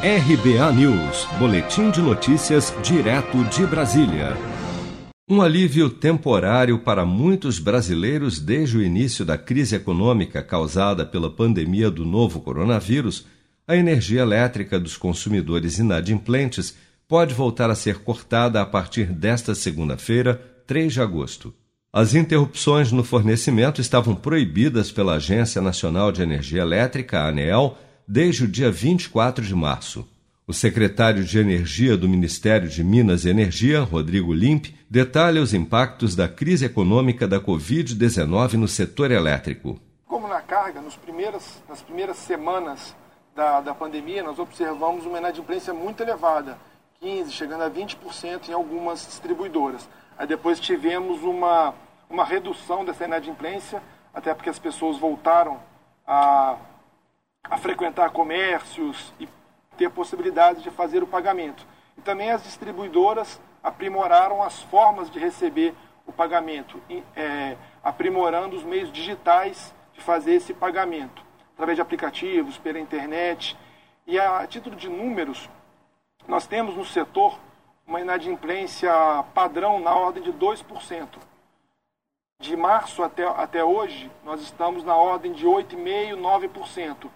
RBA News, Boletim de Notícias, direto de Brasília. Um alívio temporário para muitos brasileiros desde o início da crise econômica causada pela pandemia do novo coronavírus, a energia elétrica dos consumidores inadimplentes pode voltar a ser cortada a partir desta segunda-feira, 3 de agosto. As interrupções no fornecimento estavam proibidas pela Agência Nacional de Energia Elétrica, ANEEL, desde o dia 24 de março. O secretário de Energia do Ministério de Minas e Energia, Rodrigo Limp, detalha os impactos da crise econômica da Covid-19 no setor elétrico. Como na carga, nos primeiras, nas primeiras semanas da, da pandemia, nós observamos uma inadimplência muito elevada, 15%, chegando a 20% em algumas distribuidoras. Aí depois tivemos uma, uma redução dessa inadimplência, até porque as pessoas voltaram a a frequentar comércios e ter possibilidade de fazer o pagamento. E também as distribuidoras aprimoraram as formas de receber o pagamento, é, aprimorando os meios digitais de fazer esse pagamento, através de aplicativos, pela internet. E a título de números, nós temos no setor uma inadimplência padrão na ordem de 2%. De março até, até hoje, nós estamos na ordem de 8,5%, 9%.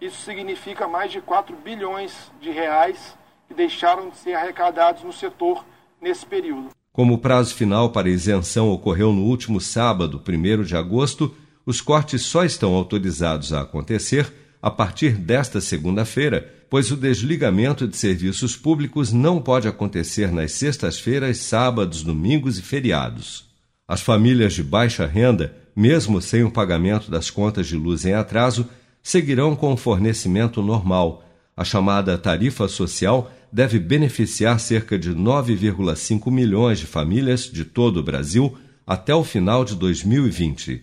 Isso significa mais de 4 bilhões de reais que deixaram de ser arrecadados no setor nesse período. Como o prazo final para isenção ocorreu no último sábado, 1 de agosto, os cortes só estão autorizados a acontecer a partir desta segunda-feira, pois o desligamento de serviços públicos não pode acontecer nas sextas-feiras, sábados, domingos e feriados. As famílias de baixa renda, mesmo sem o pagamento das contas de luz em atraso, seguirão com o fornecimento normal. A chamada tarifa social deve beneficiar cerca de 9,5 milhões de famílias de todo o Brasil até o final de 2020.